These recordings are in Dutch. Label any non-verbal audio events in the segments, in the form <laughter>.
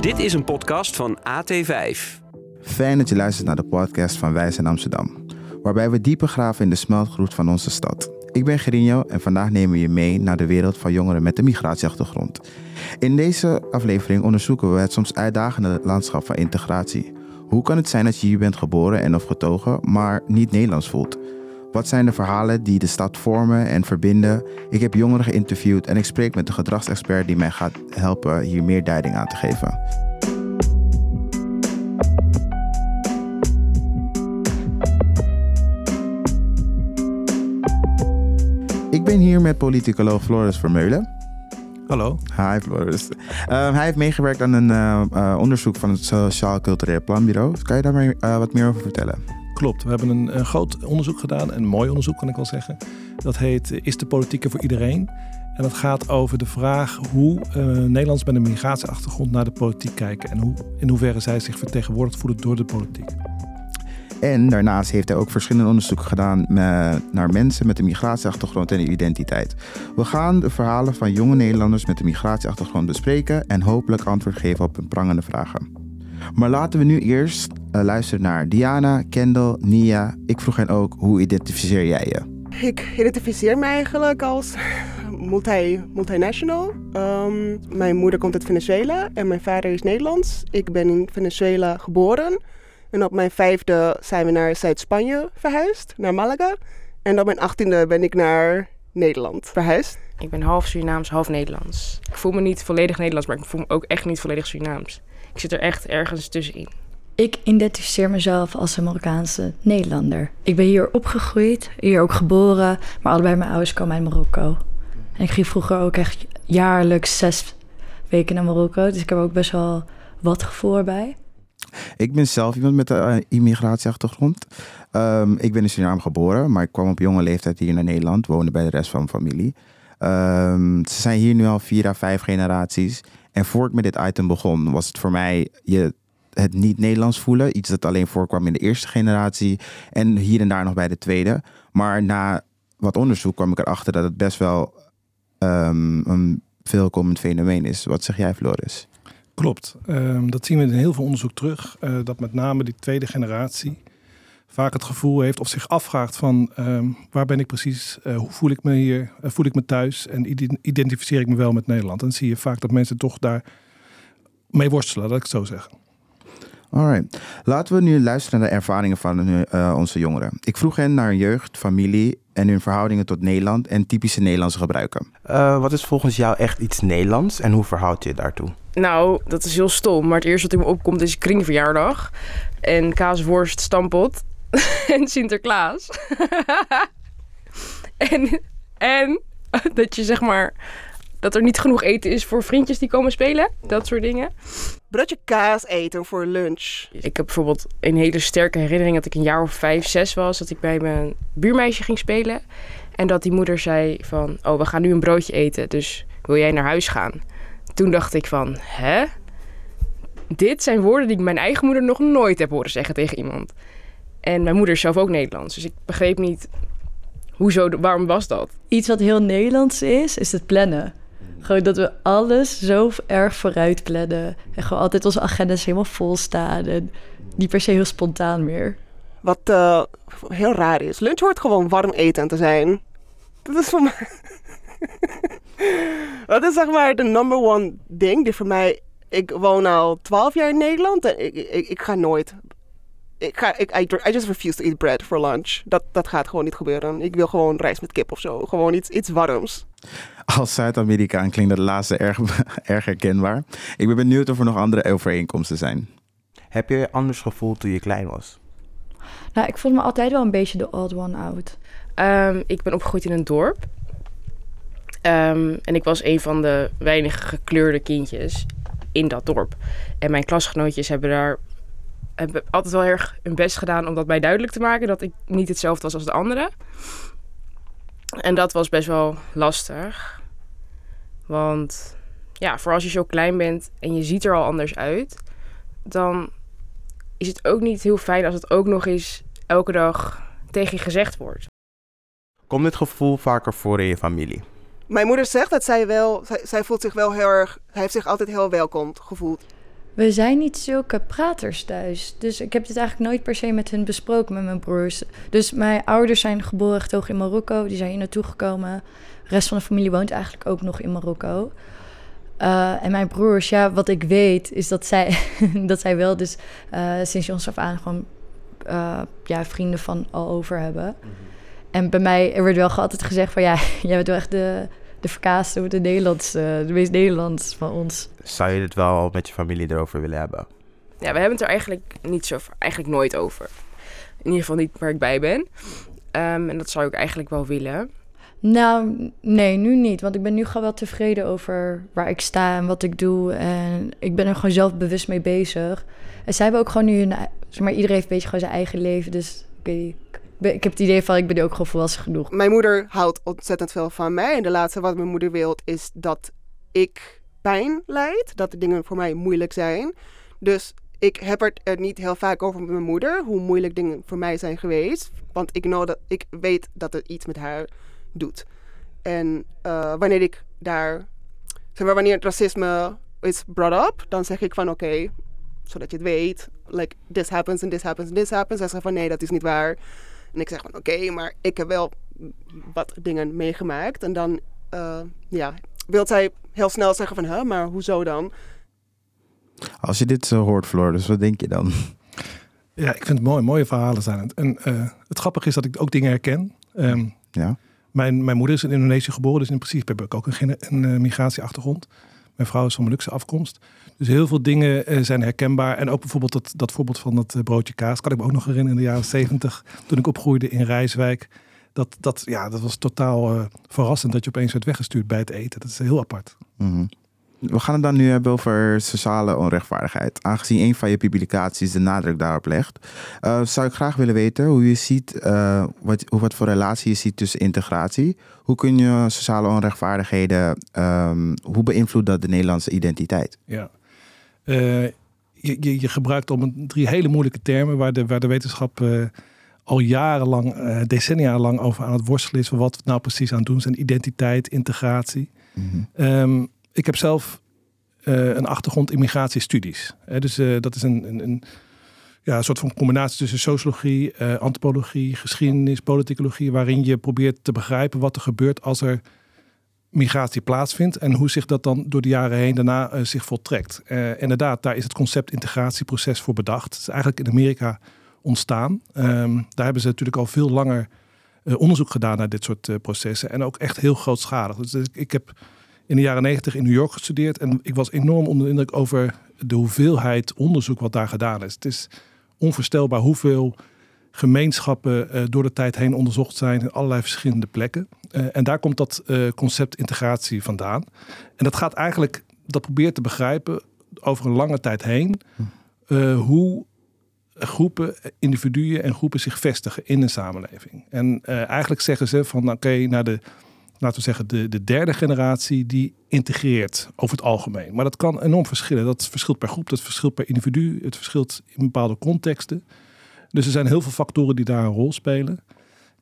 Dit is een podcast van AT5. Fijn dat je luistert naar de podcast van Wijs in Amsterdam, waarbij we dieper graven in de smeltgroet van onze stad. Ik ben Gerinho en vandaag nemen we je mee naar de wereld van jongeren met een migratieachtergrond. In deze aflevering onderzoeken we het soms uitdagende landschap van integratie. Hoe kan het zijn dat je hier bent geboren en of getogen, maar niet Nederlands voelt? Wat zijn de verhalen die de stad vormen en verbinden? Ik heb jongeren geïnterviewd en ik spreek met de gedragsexpert die mij gaat helpen hier meer duiding aan te geven. Ik ben hier met politicoloog Floris Vermeulen. Hallo. Hi Floris. Uh, hij heeft meegewerkt aan een uh, uh, onderzoek van het Sociaal Cultureel Planbureau. Kan je daar maar, wat meer over vertellen? Klopt. We hebben een, een, groot onderzoek gedaan, een mooi onderzoek kan ik wel zeggen. Dat heet Is de politiek er voor iedereen? En dat gaat over de vraag hoe Nederlanders met een migratieachtergrond naar de politiek kijken. En hoe, in hoeverre zij zich vertegenwoordigd voelen door de politiek. En daarnaast heeft hij ook verschillende onderzoeken gedaan naar mensen met een migratieachtergrond en identiteit. We gaan de verhalen van jonge Nederlanders met een migratieachtergrond bespreken en hopelijk antwoord geven op hun prangende vragen. Maar laten we nu eerst uh, luisteren naar Diana, Kendall, Nia. Ik vroeg hen ook, hoe identificeer jij je? Ik identificeer me eigenlijk als multi, multinational. Um, mijn moeder komt uit Venezuela en mijn vader is Nederlands. Ik ben in Venezuela geboren. En op mijn vijfde zijn we naar Zuid-Spanje verhuisd, naar Malaga. En op mijn achttiende ben ik naar Nederland verhuisd. Ik ben half Surinaams, half Nederlands. Ik voel me niet volledig Nederlands, maar ik voel me ook echt niet volledig Surinaams. Ik zit er echt ergens tussenin. Ik identificeer mezelf als een Marokkaanse Nederlander. Ik ben hier opgegroeid, hier ook geboren, maar allebei mijn ouders komen uit Marokko. En ik ging vroeger ook echt jaarlijks zes weken naar Marokko, dus ik heb ook best wel wat gevoel bij. Ik ben zelf iemand met een uh, immigratieachtergrond. Um, ik ben in Suriname geboren, maar ik kwam op jonge leeftijd hier naar Nederland, woonde bij de rest van mijn familie. Um, ze zijn hier nu al vier à vijf generaties. En voor ik met dit item begon, was het voor mij je, het niet Nederlands voelen. Iets dat alleen voorkwam in de eerste generatie en hier en daar nog bij de tweede. Maar na wat onderzoek kwam ik erachter dat het best wel um, een veelkomend fenomeen is. Wat zeg jij, Floris? Klopt. Um, dat zien we in heel veel onderzoek terug. Uh, dat met name die tweede generatie vaak het gevoel heeft of zich afvraagt van um, waar ben ik precies, uh, hoe voel ik me hier, uh, voel ik me thuis en identificeer ik me wel met Nederland. En dan zie je vaak dat mensen toch daar mee worstelen, dat ik het zo zeggen. Alright. Laten we nu luisteren naar de ervaringen van uh, onze jongeren. Ik vroeg hen naar jeugd, familie en hun verhoudingen tot Nederland en typische Nederlandse gebruiken. Uh, wat is volgens jou echt iets Nederlands en hoe verhoud je je daartoe? Nou, dat is heel stom, maar het eerste wat in me opkomt is kringverjaardag en kaasworst stampot <laughs> en Sinterklaas. <laughs> en, en dat je zeg maar dat er niet genoeg eten is voor vriendjes die komen spelen. Dat soort dingen. Broodje kaas eten voor lunch. Ik heb bijvoorbeeld een hele sterke herinnering dat ik een jaar of vijf, zes was. Dat ik bij mijn buurmeisje ging spelen. En dat die moeder zei van, oh we gaan nu een broodje eten. Dus wil jij naar huis gaan? Toen dacht ik van, hè? Dit zijn woorden die ik mijn eigen moeder nog nooit heb horen zeggen tegen iemand. En mijn moeder is zelf ook Nederlands. Dus ik begreep niet, hoezo, waarom was dat? Iets wat heel Nederlands is, is het plannen. Gewoon dat we alles zo erg vooruit plannen. En gewoon altijd onze agendas helemaal vol staan. En niet per se heel spontaan meer. Wat uh, heel raar is. Lunch hoort gewoon warm eten te zijn. Dat is voor mij... <laughs> dat is zeg maar de number one ding die voor mij... Ik woon al twaalf jaar in Nederland en ik, ik, ik ga nooit ik ga, ik, I, I, just refuse to eat bread for lunch. Dat, dat gaat gewoon niet gebeuren. Ik wil gewoon rijst met kip of zo. Gewoon iets, iets warms. Als Zuid-Amerikaan klinkt dat laatste erg, <laughs> erg herkenbaar. Ik ben benieuwd of er nog andere overeenkomsten zijn. Heb je anders gevoeld toen je klein was? Nou, ik voelde me altijd wel een beetje de odd one out. Um, ik ben opgegroeid in een dorp. Um, en ik was een van de weinige gekleurde kindjes in dat dorp. En mijn klasgenootjes hebben daar hebben altijd wel erg hun best gedaan om dat mij duidelijk te maken dat ik niet hetzelfde was als de anderen. En dat was best wel lastig. Want ja, voor als je zo klein bent en je ziet er al anders uit, dan is het ook niet heel fijn als het ook nog eens elke dag tegen je gezegd wordt. Komt dit gevoel vaker voor in je familie? Mijn moeder zegt dat zij wel, zij, zij voelt zich wel heel erg, zij heeft zich altijd heel welkom gevoeld. We zijn niet zulke praters thuis. Dus ik heb dit eigenlijk nooit per se met hun besproken, met mijn broers. Dus mijn ouders zijn geboren getogen in Marokko. Die zijn hier naartoe gekomen. De rest van de familie woont eigenlijk ook nog in Marokko. Uh, en mijn broers, ja, wat ik weet, is dat zij, <laughs> dat zij wel dus uh, sinds jongs af aan gewoon uh, ja, vrienden van al over hebben. Mm -hmm. En bij mij er werd wel altijd gezegd van ja, <laughs> jij bent wel echt de, de verkaaste, de Nederlandse, de meest Nederlands van ons. Zou je het wel met je familie erover willen hebben? Ja, we hebben het er eigenlijk niet zo, eigenlijk nooit over. In ieder geval niet waar ik bij ben. Um, en dat zou ik eigenlijk wel willen. Nou, nee, nu niet. Want ik ben nu gewoon wel tevreden over waar ik sta en wat ik doe. En ik ben er gewoon zelf bewust mee bezig. En zij hebben ook gewoon nu een... Zeg maar, iedereen heeft een beetje gewoon zijn eigen leven. Dus ik weet niet, ik heb het idee van, ik ben ook gewoon volwassen genoeg. Mijn moeder houdt ontzettend veel van mij. En de laatste wat mijn moeder wil, is dat ik pijn leid. Dat de dingen voor mij moeilijk zijn. Dus ik heb het er niet heel vaak over met mijn moeder. Hoe moeilijk dingen voor mij zijn geweest. Want ik, dat, ik weet dat het iets met haar doet. En uh, wanneer ik daar... Zeg maar, wanneer het racisme is brought up, dan zeg ik van oké, zodat je het weet. Like, this happens and this happens and this happens. Zij zeggen van nee, dat is niet waar. En ik zeg van oké, okay, maar ik heb wel wat dingen meegemaakt. En dan, uh, ja, wil zij heel snel zeggen van, huh, maar hoezo dan? Als je dit zo hoort, Floor, dus wat denk je dan? <laughs> Ja, ik vind het mooi. Mooie verhalen zijn het. En uh, het grappige is dat ik ook dingen herken. Um, ja. mijn, mijn moeder is in Indonesië geboren, dus in principe heb ik ook een, een uh, migratieachtergrond. Mijn vrouw is van Molukse afkomst. Dus heel veel dingen uh, zijn herkenbaar. En ook bijvoorbeeld dat, dat voorbeeld van dat uh, broodje kaas. Kan ik me ook nog herinneren in de jaren zeventig. Toen ik opgroeide in Rijswijk. Dat, dat, ja, dat was totaal uh, verrassend dat je opeens werd weggestuurd bij het eten. Dat is heel apart. Mm. We gaan het dan nu hebben over sociale onrechtvaardigheid. Aangezien een van je publicaties de nadruk daarop legt, uh, zou ik graag willen weten hoe je ziet, uh, wat, hoe, wat voor relatie je ziet tussen integratie. Hoe kun je sociale onrechtvaardigheden, um, hoe beïnvloedt dat de Nederlandse identiteit? Ja. Uh, je, je, je, gebruikt om een, drie hele moeilijke termen waar de, waar de wetenschap al jarenlang, decennia lang over aan het worstelen is van wat we nou precies aan het doen zijn. Identiteit, integratie. Mm -hmm. um, ik heb zelf uh, een achtergrond in migratiestudies. Dus uh, dat is een, een, een, ja, een soort van combinatie tussen sociologie, uh, antropologie, geschiedenis, politicologie, waarin je probeert te begrijpen wat er gebeurt als er migratie plaatsvindt en hoe zich dat dan door de jaren heen daarna zich voltrekt. inderdaad, daar is het concept integratieproces voor bedacht. Het is eigenlijk in Amerika ontstaan. Um, daar hebben ze natuurlijk al veel langer onderzoek gedaan naar dit soort processen en ook echt heel grootschalig. Dus ik, ik heb in de jaren negentig in New York gestudeerd. En ik was enorm onder de indruk over de hoeveelheid onderzoek wat daar gedaan is. Het is onvoorstelbaar hoeveel gemeenschappen uh, door de tijd heen onderzocht zijn in allerlei verschillende plekken. Uh, en daar komt dat uh, concept integratie vandaan. En dat gaat eigenlijk, dat probeert te begrijpen over een lange tijd heen, hoe groepen, individuen en groepen zich vestigen in een samenleving. En eigenlijk zeggen ze van oké, okay, naar de laten we zeggen, de, de derde generatie die integreert over het algemeen. Maar dat kan enorm verschillen. Dat verschilt per groep, dat verschilt per individu, het verschilt in bepaalde contexten. Dus er zijn heel veel factoren die daar een rol spelen.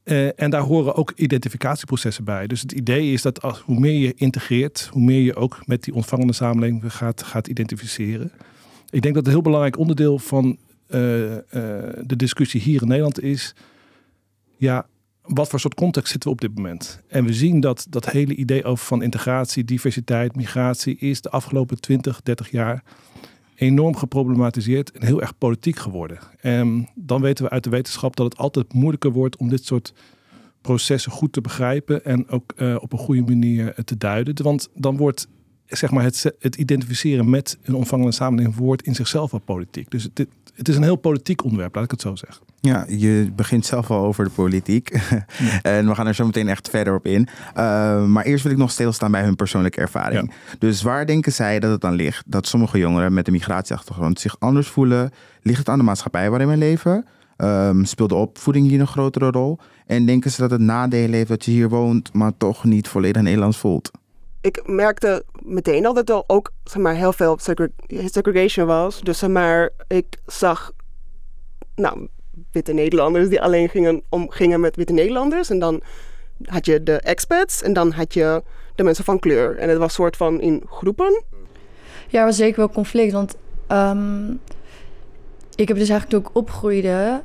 Uh, en daar horen ook identificatieprocessen bij. Dus het idee is dat als, hoe meer je integreert, hoe meer je ook met die ontvangende samenleving gaat, gaat identificeren. Ik denk dat een heel belangrijk onderdeel van uh, uh, de discussie hier in Nederland is. Ja, wat voor soort context zitten we op dit moment? En we zien dat dat hele idee over van integratie, diversiteit, migratie is de afgelopen 20, 30 jaar enorm geproblematiseerd en heel erg politiek geworden. En dan weten we uit de wetenschap dat het altijd moeilijker wordt om dit soort processen goed te begrijpen en ook uh, op een goede manier te duiden. Want dan wordt zeg maar, het, het identificeren met een ontvangende samenleving wordt in zichzelf al politiek. Dus het, het is een heel politiek onderwerp, laat ik het zo zeggen. Ja, je begint zelf al over de politiek. <laughs> Ja. en we gaan er zo meteen echt verder op in. Uh, maar eerst wil ik nog stilstaan bij hun persoonlijke ervaring. Ja. Dus waar denken zij dat het aan ligt? Dat sommige jongeren met een migratieachtergrond zich anders voelen? Ligt het aan de maatschappij waarin we leven? Um, speelt de opvoeding hier een grotere rol? En denken ze dat het nadeel heeft dat je hier woont, maar toch niet volledig Nederlands voelt? Ik merkte meteen al dat er ook zeg maar, heel veel segregation was. Dus zeg maar, ik zag nou, witte Nederlanders die alleen gingen, omgingen met witte Nederlanders. En dan had je de expats en dan had je de mensen van kleur. En het was soort van in groepen. Ja, was zeker wel conflict. Want ehm, ik heb dus eigenlijk toen ik opgroeide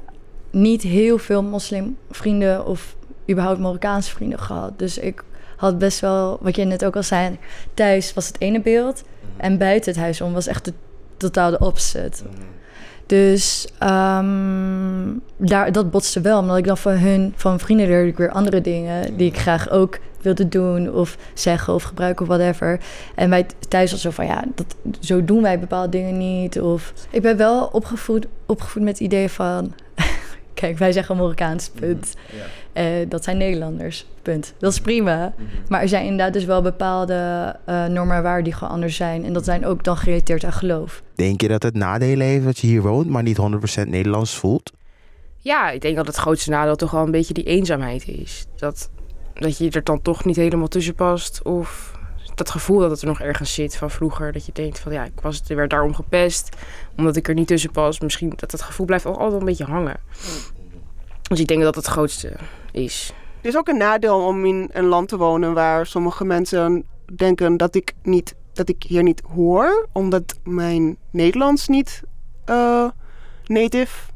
niet heel veel moslimvrienden of überhaupt Marokkaanse vrienden gehad. Dus ik had best wel, wat je net ook al zei, thuis was het ene beeld en buiten het huis om was echt de, totaal de opposite. Dus ehm, daar, dat botste wel, omdat ik dan van hun, van vrienden leerde ik weer andere dingen die ik graag ook wilde doen of zeggen of gebruiken of whatever. En wij thuis was zo van ja, dat, zo doen wij bepaalde dingen niet. Of ik ben wel opgevoed, opgevoed met het idee van kijk, wij zeggen Marokkaans, punt. Ja. Uh, dat zijn Nederlanders, punt. Dat is prima. Mhm. Maar er zijn inderdaad dus wel bepaalde uh, normen en waarden die gewoon anders zijn. En dat zijn ook dan gerelateerd aan geloof. Denk je dat het nadelen heeft dat je hier woont, maar niet 100% Nederlands voelt? Ja, ik denk dat het grootste nadeel toch wel een beetje die eenzaamheid is. Dat, dat je er dan toch niet helemaal tussen past. Of dat gevoel dat het er nog ergens zit van vroeger. Dat je denkt van ja, ik was, werd daarom gepest. Omdat ik er niet tussen pas. Misschien dat dat gevoel blijft altijd een beetje hangen. Dus ik denk dat dat het grootste is. Het is ook een nadeel om in een land te wonen waar sommige mensen denken dat ik, niet, dat ik hier niet hoor, omdat mijn Nederlands niet uh, native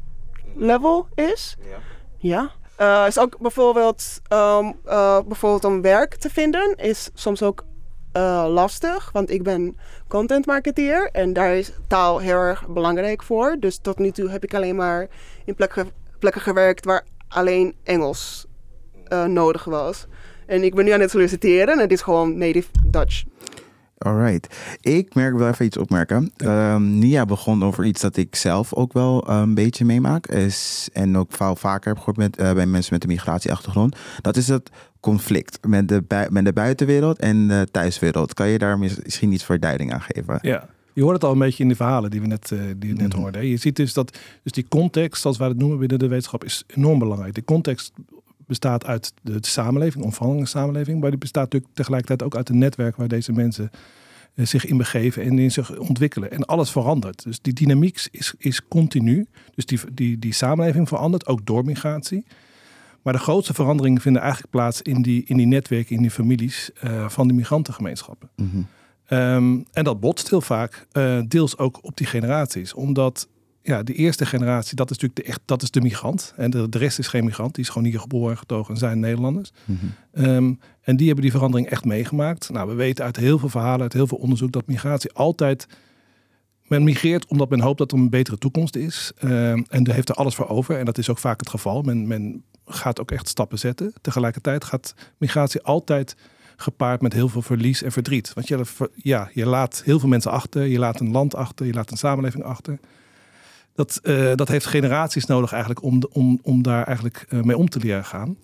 level is. Ja. ja. Uh, is ook bijvoorbeeld, um, uh, bijvoorbeeld om werk te vinden, is soms ook lastig, want ik ben content marketeer en daar is taal heel erg belangrijk voor. Dus tot nu toe heb ik alleen maar in plekken gewerkt waar alleen Engels uh, nodig was. En ik ben nu aan het solliciteren en het is gewoon native Dutch. Alright. Ik merk wel even iets opmerken. Um, Nia begon over iets dat ik zelf ook wel een beetje meemaak. Is, en ook veel vaker heb gehoord met, uh, bij mensen met een migratieachtergrond. Dat is het conflict met de, met de buitenwereld en de thuiswereld. Kan je daar misschien iets voor duiding aan geven? Ja. Je hoort het al een beetje in de verhalen die we net, uh, die we net mhm. hoorden. Je ziet dus dat dus die context, zoals wij het noemen binnen de wetenschap, is enorm belangrijk. De context bestaat uit de, samenleving, de samenleving, maar die bestaat natuurlijk tegelijkertijd ook uit een netwerk waar deze mensen uh, zich in begeven en in zich ontwikkelen. En alles verandert. Dus die dynamiek is, is continu. Dus die, die, die samenleving verandert, ook door migratie. Maar de grootste veranderingen vinden eigenlijk plaats in die, in die netwerken, in die families uh, van de migrantengemeenschappen. Mm Ehm, en dat botst heel vaak, uh, deels ook op die generaties. Omdat ja, de eerste generatie, dat is natuurlijk de, echt, dat is de migrant. En de, de rest is geen migrant, die is gewoon hier geboren en getogen en zijn Nederlanders. Mhm. Ehm, en die hebben die verandering echt meegemaakt. Nou, we weten uit heel veel verhalen, uit heel veel onderzoek, dat migratie altijd. Men migreert omdat men hoopt dat er een betere toekomst is. Um, en daar heeft er alles voor over. En dat is ook vaak het geval. Men, men gaat ook echt stappen zetten. Tegelijkertijd gaat migratie altijd gepaard met heel veel verlies en verdriet. Want je, ja, je laat heel veel mensen achter, je laat een land achter, je laat een samenleving achter. Dat, uh, dat heeft generaties nodig eigenlijk om, om, om daar eigenlijk uh, mee om te leren gaan.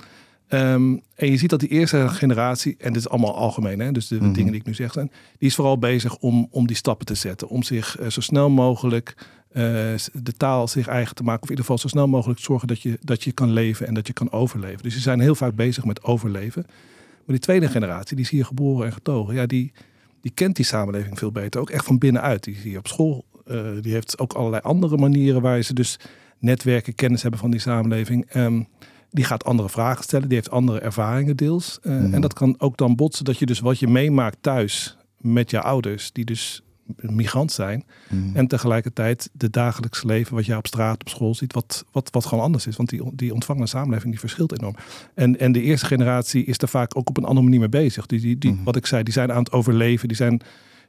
Um, en je ziet dat die eerste generatie, en dit is allemaal algemeen, hè, dus de, mhm. dingen die ik nu zeg zijn, die is vooral bezig om, om die stappen te zetten. Om zich uh, zo snel mogelijk de taal zich eigen te maken. Of in ieder geval zo snel mogelijk zorgen dat je, dat je kan leven en dat je kan overleven. Dus ze zijn heel vaak bezig met overleven. Maar die tweede generatie, die is hier geboren en getogen. Ja, die, die kent die samenleving veel beter. Ook echt van binnenuit. Die is hier op school. Uh, die heeft ook allerlei andere manieren waar ze dus netwerken, kennis hebben van die samenleving. Um, die gaat andere vragen stellen. Die heeft andere ervaringen deels. Uh, mm. En dat kan ook dan botsen dat je dus wat je meemaakt thuis met je ouders, die dus migrant zijn. Mm. En tegelijkertijd de dagelijks leven wat jij op straat, op school ziet, wat, wat, wat gewoon anders is. Want die, die ontvangende samenleving die verschilt enorm. En, en de eerste generatie is er vaak ook op een andere manier mee bezig. Die, die, die, mm. Wat ik zei, die zijn aan het overleven, die, zijn,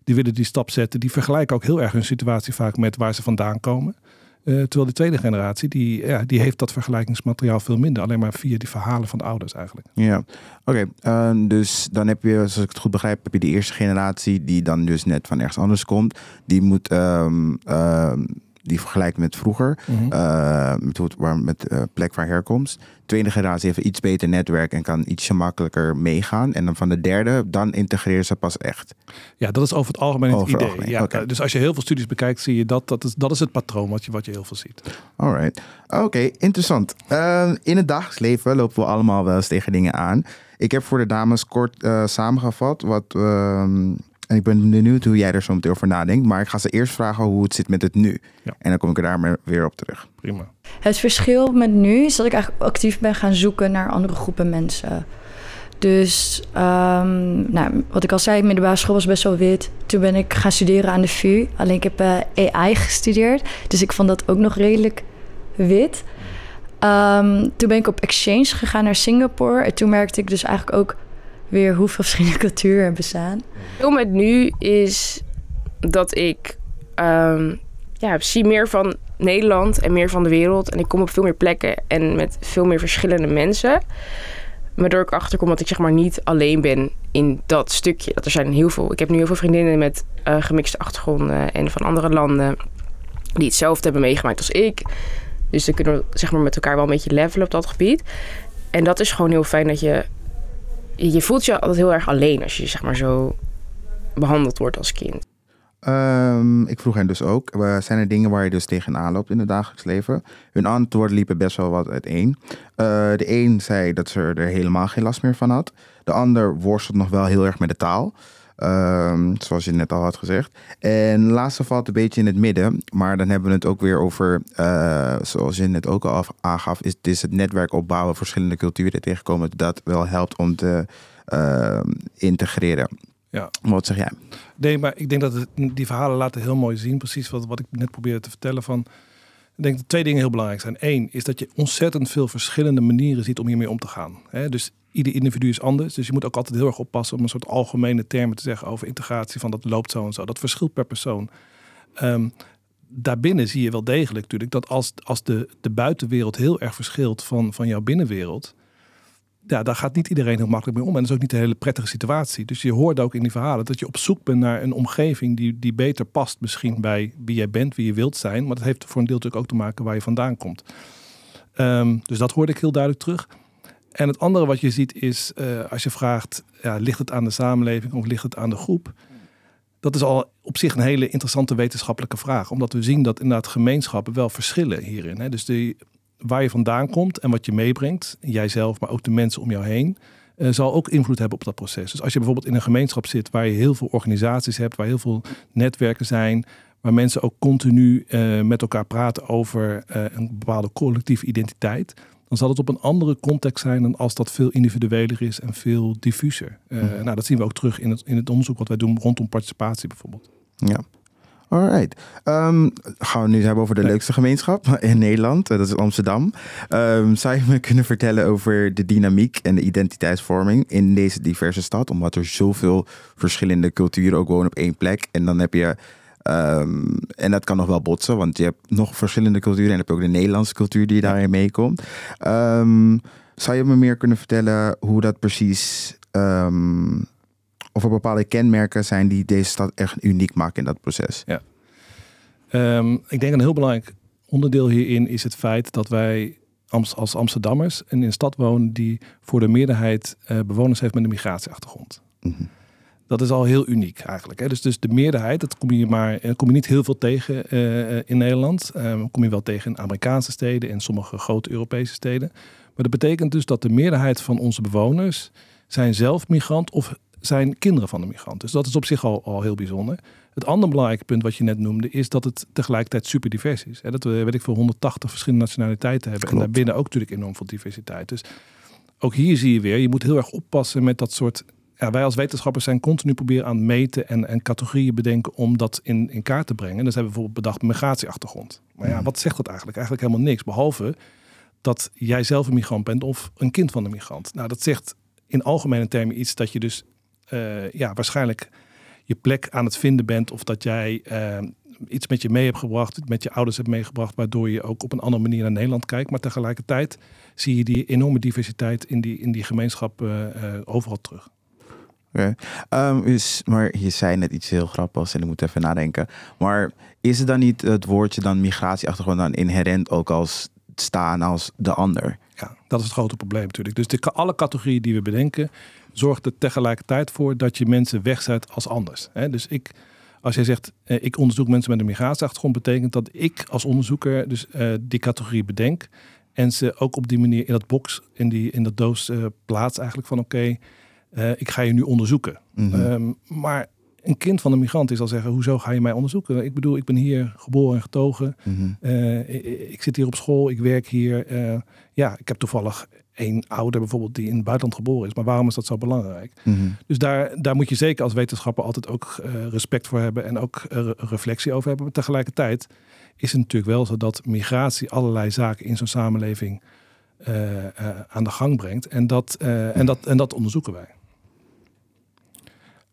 die willen die stap zetten. Die vergelijken ook heel erg hun situatie vaak met waar ze vandaan komen. Uh, terwijl de tweede generatie, die, ja, die heeft dat vergelijkingsmateriaal veel minder. Alleen maar via die verhalen van de ouders eigenlijk. Ja, oké. Uh, dus dan heb je, zoals ik het goed begrijp, heb je de eerste generatie die dan dus net van ergens anders komt. Die moet um, die vergelijkt met vroeger, mm met, waar, met de uh, plek van herkomst. Tweede generatie heeft iets beter netwerk en kan ietsje makkelijker meegaan. En dan van de derde, dan integreren ze pas echt. Ja, dat is over het algemeen het idee. Algemeen. Ja, okay. Dus als je heel veel studies bekijkt, zie je dat dat is, dat is het patroon wat je, wat je heel veel ziet. Alright. Oké, interessant. Uh, in het dagelijks leven lopen we allemaal wel eens tegen dingen aan. Ik heb voor de dames kort uh, samengevat wat... Uh, en ik ben benieuwd hoe jij er zo meteen over nadenkt. Maar ik ga ze eerst vragen hoe het zit met het nu. Ja. En dan kom ik er daar weer op terug. Prima. Het verschil met nu is dat ik eigenlijk actief ben gaan zoeken naar andere groepen mensen. Dus, ehm, nou, wat ik al zei, middelbare school was best wel wit. Toen ben ik gaan studeren aan de VU. Alleen ik heb eh, AI gestudeerd. Dus ik vond dat ook nog redelijk wit. Ehm, toen ben ik op exchange gegaan naar Singapore. En toen merkte ik dus eigenlijk ook weer hoeveel verschillende <laughs> culturen er bestaan. Veel met nu is dat ik um, ja, zie meer van Nederland en meer van de wereld. En ik kom op veel meer plekken en met veel meer verschillende mensen. Waardoor ik achterkom dat ik zeg maar niet alleen ben in dat stukje. Dat er zijn heel veel. Ik heb nu heel veel vriendinnen met uh, gemixte achtergronden en van andere landen. Die hetzelfde hebben meegemaakt als ik. Dus dan kunnen we zeg maar, met elkaar wel een beetje levelen op dat gebied. En dat is gewoon heel fijn dat je. Je voelt je altijd heel erg alleen als je zeg maar zo behandeld wordt als kind. Um, ik vroeg hen dus ook, zijn er dingen waar je dus tegenaan loopt in het dagelijks leven? Hun antwoorden liepen best wel wat uiteen. Uh, de een zei dat ze er helemaal geen last meer van had. De ander worstelt nog wel heel erg met de taal. Um, zoals je net al had gezegd. En laatste valt een beetje in het midden. Maar dan hebben we het ook weer over, uh, zoals je net ook al aangaf, is, is het netwerk opbouwen, verschillende culturen tegenkomen. Dat wel helpt om te uh, integreren. Ja. Wat zeg jij? Nee, maar ik denk dat het, die verhalen laten heel mooi zien. Precies wat, wat ik net probeerde te vertellen. Van, ik denk dat twee dingen heel belangrijk zijn. Eén is dat je ontzettend veel verschillende manieren ziet om hiermee om te gaan. dus ieder individu is anders. Dus je moet ook altijd heel erg oppassen om een soort algemene termen te zeggen over integratie. Van dat loopt zo en zo. Dat verschilt per persoon. Um, daarbinnen zie je wel degelijk natuurlijk dat als, als de, de buitenwereld heel erg verschilt van, van jouw binnenwereld ja, daar gaat niet iedereen heel makkelijk mee om. En dat is ook niet een hele prettige situatie. Dus je hoort ook in die verhalen dat je op zoek bent naar een omgeving die, die beter past misschien bij wie jij bent, wie je wilt zijn. Maar dat heeft voor een deel natuurlijk ook te maken waar je vandaan komt. Um, dus dat hoorde ik heel duidelijk terug. En het andere wat je ziet is, uh, als je vraagt, ja, ligt het aan de samenleving of ligt het aan de groep? Dat is al op zich een hele interessante wetenschappelijke vraag. Omdat we zien dat inderdaad gemeenschappen wel verschillen hierin. Hè. Dus die, waar je vandaan komt en wat je meebrengt, jijzelf, maar ook de mensen om jou heen, uh, zal ook invloed hebben op dat proces. Dus als je bijvoorbeeld in een gemeenschap zit waar je heel veel organisaties hebt, waar heel veel netwerken zijn, waar mensen ook continu uh, met elkaar praten over een bepaalde collectieve identiteit, dan zal het op een andere context zijn dan als dat veel individueler is en veel diffuser. Mm. Nou, dat zien we ook terug in het, in het onderzoek wat wij doen rondom participatie bijvoorbeeld. Ja. Alright. Um, gaan we nu hebben over de leukste gemeenschap <laughs> in Nederland. Dat is Amsterdam. Um, zou je me kunnen vertellen over de dynamiek en de identiteitsvorming in deze diverse stad? Omdat er zoveel verschillende culturen ook wonen op één plek. En dan heb je. Um, en dat kan nog wel botsen, want je hebt nog verschillende culturen. En heb je ook de Nederlandse cultuur die daarin meekomt. zou je me meer kunnen vertellen hoe dat precies of er bepaalde kenmerken zijn die deze stad echt uniek maken in dat proces? Ja. Ik denk een heel belangrijk onderdeel hierin is het feit dat wij als Amsterdammers in een stad wonen die voor de meerderheid uh, bewoners heeft met een migratieachtergrond. Mm -hmm. Dat is al heel uniek eigenlijk. Hè? Dus, dus de meerderheid, dat kom je, maar, eh, kom je niet heel veel tegen uh, in Nederland. Um, kom je wel tegen in Amerikaanse steden en sommige grote Europese steden. Maar dat betekent dus dat de meerderheid van onze bewoners zijn zelf migrant of zijn kinderen van de migrant. Dus dat is op zich al, al heel bijzonder. Het andere belangrijke punt wat je net noemde, is dat het tegelijkertijd super divers is. Dat we, weet ik veel, 180 verschillende nationaliteiten hebben. Klopt. En daarbinnen ook natuurlijk enorm veel diversiteit. Dus ook hier zie je weer, je moet heel erg oppassen met dat soort. Ja, wij als wetenschappers zijn continu proberen aan meten en, en categorieën bedenken om dat in, in kaart te brengen. Dus hebben we bijvoorbeeld bedacht migratieachtergrond. Maar ja, mhm. wat zegt dat eigenlijk? Eigenlijk helemaal niks. Behalve dat jij zelf een migrant bent of een kind van een migrant. Nou, dat zegt in algemene termen iets dat je dus uh, ja, waarschijnlijk je plek aan het vinden bent. Of dat jij uh, iets met je mee hebt gebracht, met je ouders hebt meegebracht, waardoor je ook op een andere manier naar Nederland kijkt. Maar tegelijkertijd zie je die enorme diversiteit in die, in die gemeenschap uh, overal terug. Um, is, maar je zei net iets heel grappigs en ik moet even nadenken. Maar is het dan niet het woordje dan migratieachtergrond dan inherent ook als staan als de ander? Ja, dat is het grote probleem natuurlijk. Dus de, alle categorieën die we bedenken, zorgt er tegelijkertijd voor dat je mensen wegzet als anders. Dus ik, als jij zegt, eh, ik onderzoek mensen met een migratieachtergrond, betekent dat ik als onderzoeker dus uh, die categorie bedenk en ze ook op die manier in dat box, in, die, in dat doos uh, plaats eigenlijk van oké, ik ga je nu onderzoeken. Mm -hmm. um, maar een kind van een migrant die zal zeggen, hoezo ga je mij onderzoeken? Ik bedoel, ik ben hier geboren en getogen. Mhm. Eh, ik, ik zit hier op school, ik werk hier. Eh, ja, ik heb toevallig één ouder bijvoorbeeld die in het buitenland geboren is. Maar waarom is dat zo belangrijk? Mhm. Dus daar, daar moet je zeker als wetenschapper altijd ook eh, respect voor hebben en ook eh, re- reflectie over hebben. Maar tegelijkertijd is het natuurlijk wel zo dat migratie allerlei zaken in zo'n samenleving eh, eh, aan de gang brengt. En dat, eh, en, dat, en dat onderzoeken wij.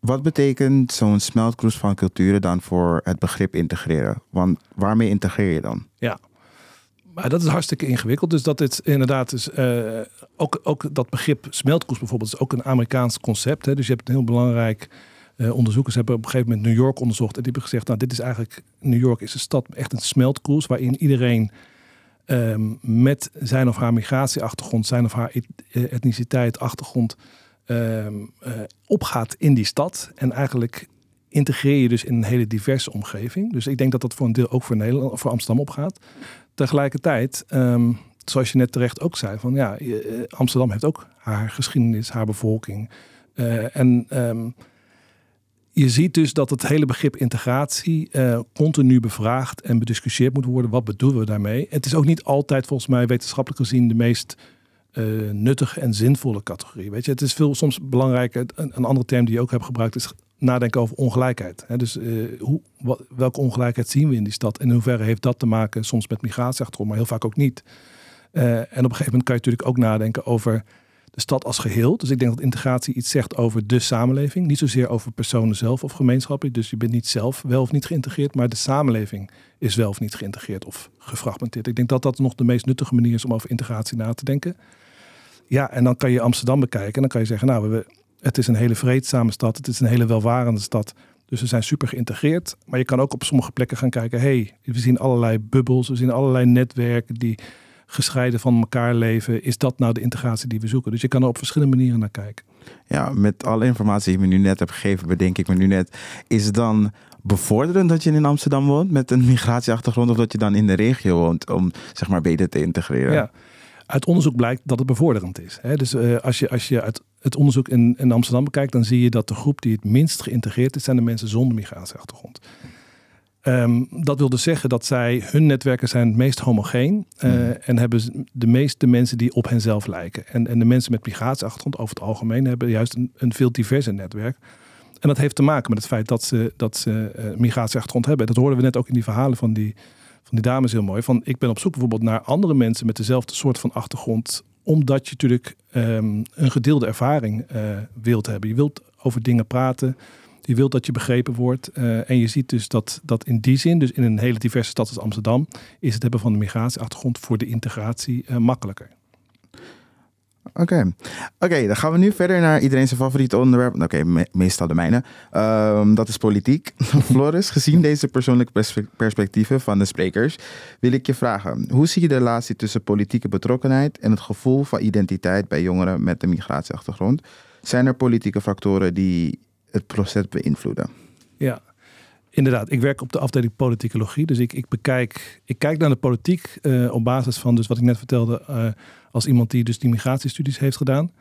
Wat betekent zo'n smeltkroes van culturen dan voor het begrip integreren? Want waarmee integreer je dan? Maar dat is hartstikke ingewikkeld. Dus dat het inderdaad is. eh, ook, ook dat begrip smeltkroes bijvoorbeeld is ook een Amerikaans concept. Hè? Dus je hebt een heel belangrijk. eh, onderzoekers hebben op een gegeven moment New York onderzocht. En die hebben gezegd: Nou, dit is eigenlijk. New York is een stad echt een smeltkroes. waarin iedereen. ehm, met zijn of haar migratieachtergrond, zijn of haar eh, etniciteit, achtergrond. Ehm, eh, opgaat in die stad. En eigenlijk integreer je dus in een hele diverse omgeving. Dus ik denk dat dat voor een deel ook voor Nederland, voor Amsterdam opgaat. Tegelijkertijd, ehm, zoals je net terecht ook zei, van ja, eh, Amsterdam heeft ook haar geschiedenis, haar bevolking. Eh, en ehm, je ziet dus dat het hele begrip integratie continu bevraagd en bediscussieerd moet worden. Wat bedoelen we daarmee? Het is ook niet altijd volgens mij wetenschappelijk gezien de meest eh, nuttige en zinvolle categorie. Weet je, het is veel soms belangrijker. Een, andere term die je ook hebt gebruikt is nadenken over ongelijkheid. Dus eh, hoe, wat, welke ongelijkheid zien we in die stad? En in hoeverre heeft dat te maken soms met migratieachtergrond, maar heel vaak ook niet. Eh, en op een gegeven moment kan je natuurlijk ook nadenken over de stad als geheel. Dus ik denk dat integratie iets zegt over de samenleving. Niet zozeer over personen zelf of gemeenschappen. Dus je bent niet zelf wel of niet geïntegreerd, maar de samenleving is wel of niet geïntegreerd of gefragmenteerd. Ik denk dat dat nog de meest nuttige manier is om over integratie na te denken. Ja, en dan kan je Amsterdam bekijken en dan kan je zeggen, nou, we, het is een hele vreedzame stad, het is een hele welvarende stad. Dus we zijn super geïntegreerd. Maar je kan ook op sommige plekken gaan kijken, hey, we zien allerlei bubbels, we zien allerlei netwerken die gescheiden van elkaar leven. Is dat nou de integratie die we zoeken? Dus je kan er op verschillende manieren naar kijken. Ja, met alle informatie die je me nu net hebt gegeven, bedenk ik me nu net. Is het dan bevorderend dat je in Amsterdam woont met een migratieachtergrond of dat je dan in de regio woont om zeg maar beter te integreren? Ja. Uit onderzoek blijkt dat het bevorderend is. Hè? Dus eh, als je, als je uit het onderzoek in, in Amsterdam bekijkt, dan zie je dat de groep die het minst geïntegreerd is, zijn de mensen zonder migratieachtergrond. Ehm, dat wil dus zeggen dat zij, hun netwerken zijn het meest homogeen Mhm. en hebben de meeste mensen die op henzelf lijken. En, en de mensen met migratieachtergrond over het algemeen hebben juist een, een veel diverser netwerk. En dat heeft te maken met het feit dat ze, dat ze eh, migratieachtergrond hebben. Dat hoorden we net ook in die verhalen van die, van die dames heel mooi. Van, ik ben op zoek bijvoorbeeld naar andere mensen met dezelfde soort van achtergrond. Omdat je natuurlijk ehm, een gedeelde ervaring eh, wilt hebben. Je wilt over dingen praten. Je wilt dat je begrepen wordt. eh, en je ziet dus dat, dat in die zin, dus in een hele diverse stad als Amsterdam, is het hebben van een migratieachtergrond voor de integratie eh, makkelijker. Oké, Oké, dan gaan we nu verder naar iedereen zijn favoriete onderwerp. Oké, me- meestal de mijne. Ehm, dat is politiek. <laughs> Floris, gezien deze persoonlijke perspe- perspectieven van de sprekers, wil ik je vragen: hoe zie je de relatie tussen politieke betrokkenheid en het gevoel van identiteit bij jongeren met een migratieachtergrond? Zijn er politieke factoren die het proces beïnvloeden? Ja, inderdaad. Ik werk op de afdeling politicologie. Dus ik, ik bekijk, ik kijk naar de politiek eh, op basis van dus wat ik net vertelde, eh, als iemand die dus die migratiestudies heeft gedaan.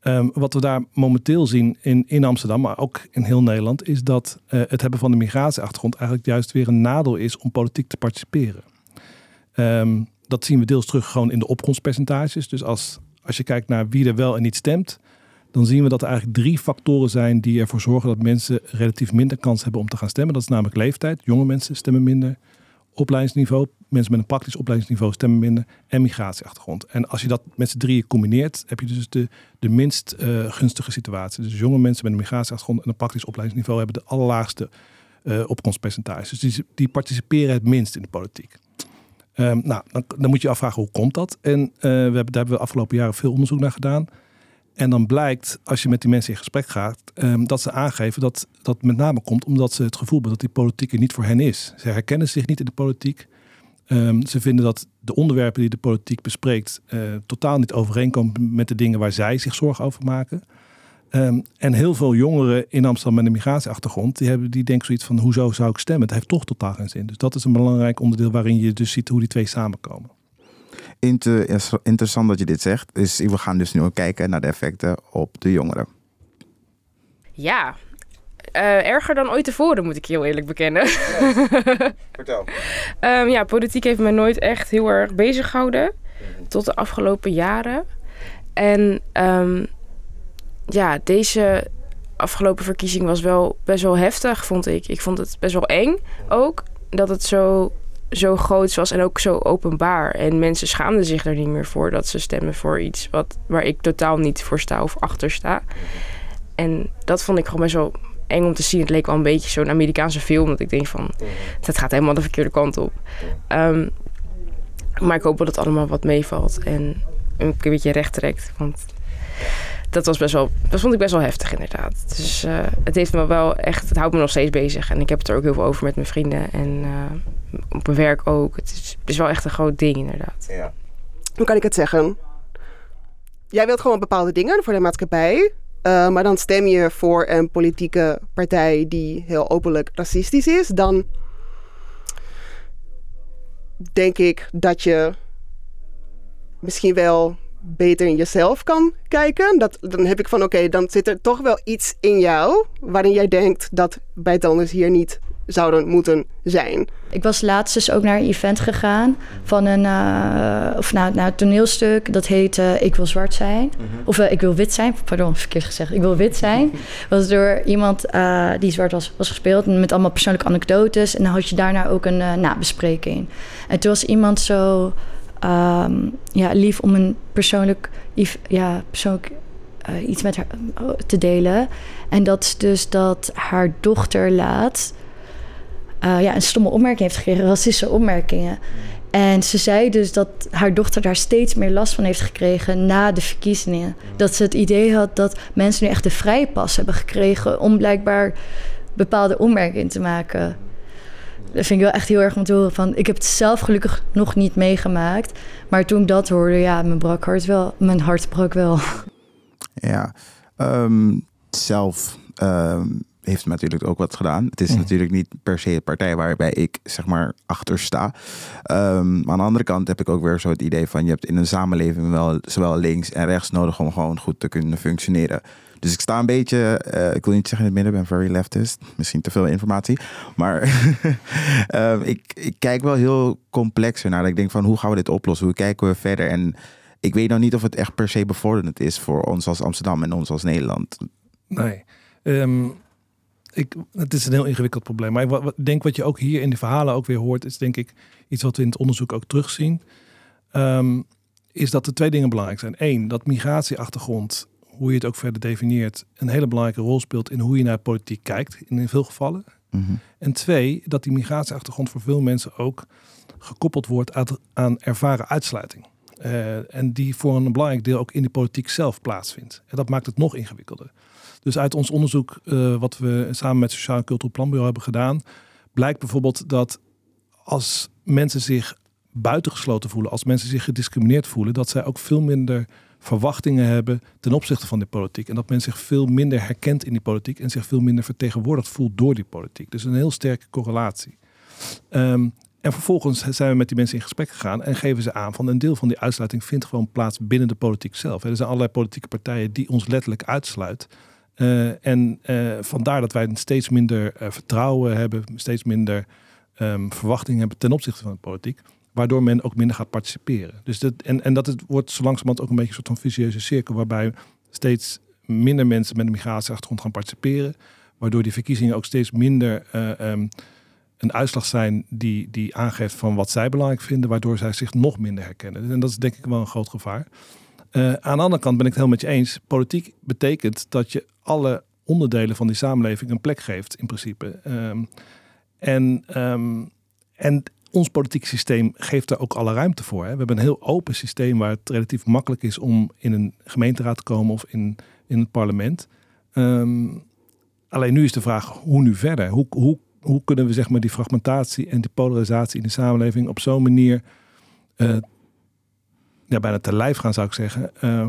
Ehm, wat we daar momenteel zien in, in Amsterdam, maar ook in heel Nederland, is dat eh, het hebben van de migratieachtergrond eigenlijk juist weer een nadeel is om politiek te participeren. Ehm, dat zien we deels terug gewoon in de opkomstpercentages. Dus als, als je kijkt naar wie er wel en niet stemt, dan zien we dat er eigenlijk drie factoren zijn die ervoor zorgen dat mensen relatief minder kans hebben om te gaan stemmen. Dat is namelijk leeftijd. Jonge mensen stemmen minder. Opleidingsniveau. Mensen met een praktisch opleidingsniveau stemmen minder. En migratieachtergrond. En als je dat met z'n drieën combineert, heb je dus de, de minst eh, gunstige situatie. Dus jonge mensen met een migratieachtergrond en een praktisch opleidingsniveau hebben de allerlaagste eh opkomstpercentages. Dus die, die participeren het minst in de politiek. Ehm, nou, dan, dan moet je je afvragen hoe komt dat? En eh, we hebben, daar hebben we de afgelopen jaren veel onderzoek naar gedaan. En dan blijkt, als je met die mensen in gesprek gaat, ehm, dat ze aangeven dat dat met name komt omdat ze het gevoel hebben dat die politiek er niet voor hen is. Ze herkennen zich niet in de politiek. Ehm, ze vinden dat de onderwerpen die de politiek bespreekt eh, totaal niet overeenkomen met de dingen waar zij zich zorgen over maken. Ehm, en heel veel jongeren in Amsterdam met een migratieachtergrond, die, hebben, die denken zoiets van, hoezo zou ik stemmen? Het heeft toch totaal geen zin. Dus dat is een belangrijk onderdeel waarin je dus ziet hoe die twee samenkomen. Inter- interessant dat je dit zegt. Dus we gaan dus nu ook kijken naar de effecten op de jongeren. Ja, Eh, erger dan ooit tevoren, moet ik heel eerlijk bekennen. <laughs> Vertel. Ehm, ja, politiek heeft me nooit echt heel erg bezig gehouden. Tot de afgelopen jaren. En ehm, ja, deze afgelopen verkiezing was wel best wel heftig, vond ik. Ik vond het best wel eng ook. Dat het zo, zo groot was en ook zo openbaar. En mensen schaamden zich er niet meer voor dat ze stemmen voor iets wat, waar ik totaal niet voor sta of achter sta. En dat vond ik gewoon best wel eng om te zien. Het leek wel een beetje zo'n Amerikaanse film. Dat ik denk van, dat gaat helemaal de verkeerde kant op. Ehm, maar ik hoop dat het allemaal wat meevalt. En een beetje recht trekt. Want dat was best wel, dat vond ik best wel heftig inderdaad. Dus eh, het heeft me wel echt, het houdt me nog steeds bezig. En ik heb het er ook heel veel over met mijn vrienden. En eh, op mijn werk ook. Het is, het is wel echt een groot ding inderdaad. Ja. Hoe kan ik het zeggen? Jij wilt gewoon bepaalde dingen voor de maatschappij. eh, maar dan stem je voor een politieke partij die heel openlijk racistisch is. Dan denk ik dat je misschien wel beter in jezelf kan kijken. Dat, dan heb ik van oké, dan zit er toch wel iets in jou waarin jij denkt dat buitenlanders hier niet zouden moeten zijn. Ik was laatst dus ook naar een event gegaan van een, uh, of nou, nou, een toneelstuk. Dat heet uh, Ik wil zwart zijn. Of uh, Ik wil wit zijn. Pardon, verkeerd gezegd. Ik wil wit zijn. <laughs> was door iemand die zwart was, was gespeeld. Met allemaal persoonlijke anekdotes. En dan had je daarna ook een nabespreking. En toen was iemand zo um, ja, lief om een persoonlijk, ja, persoonlijk iets met haar te delen. En dat is dus dat haar dochter laat uh, ja, een stomme opmerking heeft gekregen, racistische opmerkingen. En ze zei dus dat haar dochter daar steeds meer last van heeft gekregen na de verkiezingen. Dat ze het idee had dat mensen nu echt de vrije pas hebben gekregen om blijkbaar bepaalde opmerkingen te maken. Dat vind ik wel echt heel erg om te horen. Van, ik heb het zelf gelukkig nog niet meegemaakt. Maar toen ik dat hoorde, ja, mijn, brak hart wel, mijn hart brak wel. Ja, um, zelf um, heeft natuurlijk ook wat gedaan. Het is Mhm. natuurlijk niet per se de partij waarbij ik zeg maar achter sta. Um, maar aan de andere kant heb ik ook weer zo het idee van je hebt in een samenleving wel zowel links en rechts nodig om gewoon goed te kunnen functioneren. Dus ik sta een beetje, uh, ik wil niet zeggen in het midden, ben very leftist. Misschien te veel informatie. Maar um, <laughs> ik, ik kijk wel heel complexer naar. Ik denk van hoe gaan we dit oplossen? Hoe kijken we verder? En ik weet nou niet of het echt per se bevorderend is voor ons als Amsterdam en ons als Nederland. Nee. Um, ik, het is een heel ingewikkeld probleem. Maar ik wat, denk wat je ook hier in de verhalen ook weer hoort, is denk ik iets wat we in het onderzoek ook terugzien. Um, is dat er twee dingen belangrijk zijn. Eén, dat migratieachtergrond, hoe je het ook verder definieert, een hele belangrijke rol speelt in hoe je naar politiek kijkt, in, veel gevallen. Mm -hmm. En twee, dat die migratieachtergrond voor veel mensen ook gekoppeld wordt aan, aan ervaren uitsluiting. Uh, en die voor een belangrijk deel ook in de politiek zelf plaatsvindt. En dat maakt het nog ingewikkelder. Dus uit ons onderzoek, uh, wat we samen met Sociaal en Cultureel Planbureau hebben gedaan, blijkt bijvoorbeeld dat als mensen zich buitengesloten voelen, als mensen zich gediscrimineerd voelen, dat zij ook veel minder verwachtingen hebben ten opzichte van de politiek. En dat men zich veel minder herkent in die politiek en zich veel minder vertegenwoordigd voelt door die politiek. Dus een heel sterke correlatie. Um, en vervolgens zijn we met die mensen in gesprek gegaan en geven ze aan van een deel van die uitsluiting vindt gewoon plaats binnen de politiek zelf. Er zijn allerlei politieke partijen die ons letterlijk uitsluiten. Uh, en uh, vandaar dat wij steeds minder uh, vertrouwen hebben, steeds minder um, verwachting hebben ten opzichte van de politiek. Waardoor men ook minder gaat participeren. Dus dat, en, en dat het wordt zo langzamerhand ook een beetje een soort van vicieuze cirkel. Waarbij steeds minder mensen met een migratieachtergrond gaan participeren. Waardoor die verkiezingen ook steeds minder um, een uitslag zijn die, die aangeeft van wat zij belangrijk vinden. Waardoor zij zich nog minder herkennen. En dat is denk ik wel een groot gevaar. Aan de andere kant ben ik het heel met je eens. Politiek betekent dat je alle onderdelen van die samenleving een plek geeft, in principe. Um, en, um, en ons politiek systeem geeft daar ook alle ruimte voor. Hè. We hebben een heel open systeem waar het relatief makkelijk is om in een gemeenteraad te komen of in, in het parlement. Um, alleen nu is de vraag, hoe nu verder? Hoe, hoe, hoe kunnen we zeg maar, die fragmentatie en die polarisatie in de samenleving op zo'n manier uh, bijna te lijf gaan, zou ik zeggen. Uh,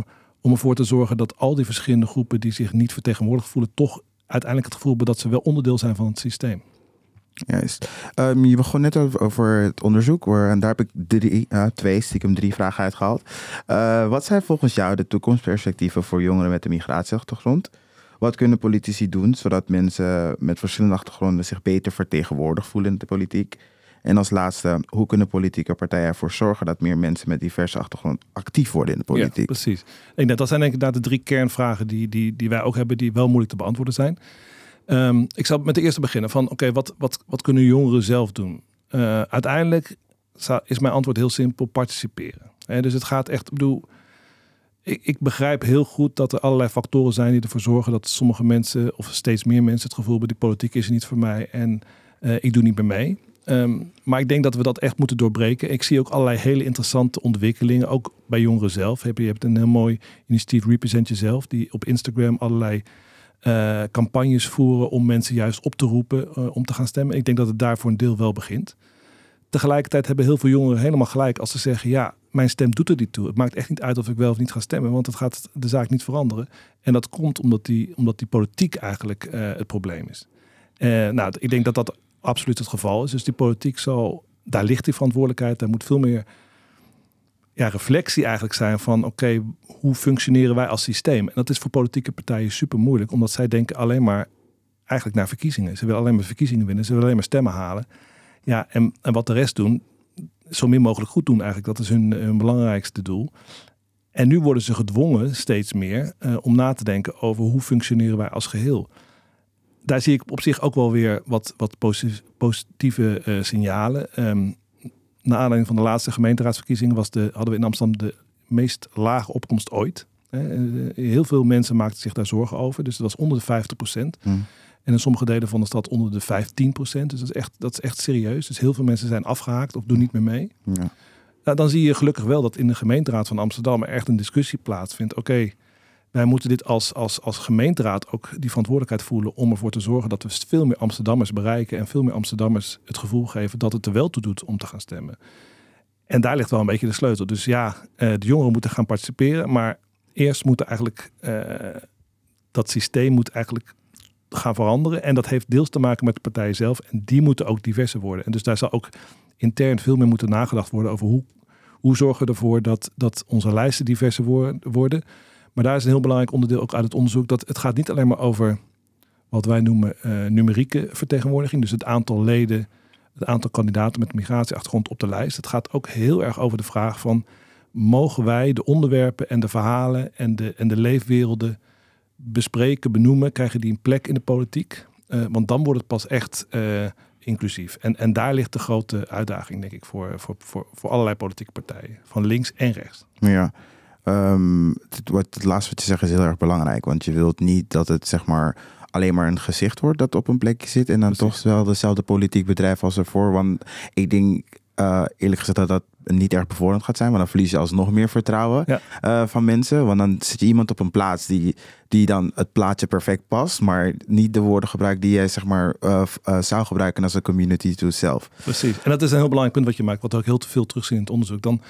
om ervoor te zorgen dat al die verschillende groepen die zich niet vertegenwoordigd voelen, toch uiteindelijk het gevoel hebben dat ze wel onderdeel zijn van het systeem. Juist. Um, je begon net over, het onderzoek, waar, en daar heb ik drie, uh, twee, stiekem drie vragen uitgehaald. Uh, wat zijn volgens jou de toekomstperspectieven voor jongeren met een migratieachtergrond? Wat kunnen politici doen zodat mensen met verschillende achtergronden zich beter vertegenwoordigd voelen in de politiek? En als laatste, hoe kunnen politieke partijen ervoor zorgen dat meer mensen met diverse achtergrond actief worden in de Ja, politiek? precies. Ik denk, dat zijn denk ik de drie kernvragen die, die, die wij ook hebben, die wel moeilijk te beantwoorden zijn. Ehm, ik zal met de eerste beginnen van, oké, wat, wat, wat kunnen jongeren zelf doen? Eh, uiteindelijk is mijn antwoord heel simpel, participeren. Dus het gaat echt, ik bedoel, ik, ik begrijp heel goed dat er allerlei factoren zijn die ervoor zorgen dat sommige mensen, of steeds meer mensen, het gevoel hebben, die politiek is niet voor mij en eh, ik doe niet meer mee. Ehm, maar ik denk dat we dat echt moeten doorbreken. Ik zie ook allerlei hele interessante ontwikkelingen, ook bij jongeren zelf. Je hebt een heel mooi initiatief Represent Jezelf, die op Instagram allerlei eh, campagnes voeren om mensen juist op te roepen eh, om te gaan stemmen. Ik denk dat het daar voor een deel wel begint. Tegelijkertijd hebben heel veel jongeren helemaal gelijk als ze zeggen: ja, mijn stem doet er niet toe. Het maakt echt niet uit of ik wel of niet ga stemmen, want het gaat de zaak niet veranderen. En dat komt omdat die, omdat die politiek eigenlijk eh, het probleem is. Nou, ik denk dat dat absoluut het geval is. Dus die politiek zal, daar ligt die verantwoordelijkheid. Daar moet veel meer ja, reflectie eigenlijk zijn van oké, hoe functioneren wij als systeem? En dat is voor politieke partijen super moeilijk, omdat zij denken alleen maar eigenlijk naar verkiezingen. Ze willen alleen maar verkiezingen winnen, ze willen alleen maar stemmen halen. Ja, en, en wat de rest doen, zo min mogelijk goed doen eigenlijk. Dat is hun, hun belangrijkste doel. En nu worden ze gedwongen steeds meer eh, om na te denken over hoe functioneren wij als geheel. Daar zie ik op zich ook wel weer wat, wat posi- positieve eh, signalen. Ehm naar aanleiding van de laatste gemeenteraadsverkiezingen was de, hadden we in Amsterdam de meest lage opkomst ooit. Hè, eh, Heel veel mensen maakten zich daar zorgen over. Dus het was onder de 50 procent. Hmm. En in sommige delen van de stad onder de 15 procent. Dus dat is, echt, dat is echt serieus. Dus heel veel mensen zijn afgehaakt of doen niet meer mee. Ja. Nou, dan zie je gelukkig wel dat in de gemeenteraad van Amsterdam er echt een discussie plaatsvindt. Oké, wij moeten dit als, als, als gemeenteraad ook die verantwoordelijkheid voelen om ervoor te zorgen dat we veel meer Amsterdammers bereiken en veel meer Amsterdammers het gevoel geven dat het er wel toe doet om te gaan stemmen. En daar ligt wel een beetje de sleutel. Dus ja, eh, de jongeren moeten gaan participeren, maar eerst moet eigenlijk eh, dat systeem moet eigenlijk gaan veranderen. En dat heeft deels te maken met de partijen zelf. En die moeten ook diverser worden. En dus daar zal ook intern veel meer moeten nagedacht worden over hoe, hoe zorgen we ervoor dat, dat onze lijsten diverser worden. Maar daar is een heel belangrijk onderdeel ook uit het onderzoek. Dat het gaat niet alleen maar over wat wij noemen eh, numerieke vertegenwoordiging. Dus het aantal leden, het aantal kandidaten met migratieachtergrond op de lijst. Het gaat ook heel erg over de vraag van mogen wij de onderwerpen en de verhalen en de, en de leefwerelden bespreken, benoemen, krijgen die een plek in de politiek? Eh, want dan wordt het pas echt eh, inclusief. En, en daar ligt de grote uitdaging, denk ik, voor, voor, voor, voor allerlei politieke partijen, van links en rechts. Ja. Ehm, het, wat, het laatste wat je zegt is heel erg belangrijk. Want je wilt niet dat het zeg maar alleen maar een gezicht wordt dat op een plekje zit. En dan Precies. toch wel dezelfde politiek bedrijf als ervoor. Want ik denk eh, eerlijk gezegd dat dat niet erg bevorderend gaat zijn. Want dan verlies je alsnog meer vertrouwen Ja. eh, van mensen. Want dan zit je iemand op een plaats die, die dan het plaatje perfect past. Maar niet de woorden gebruikt die jij zeg maar eh, zou gebruiken als een community to zelf. Precies. En dat is een heel belangrijk punt wat je maakt, wat ook heel te veel terugzien in het onderzoek. Dan,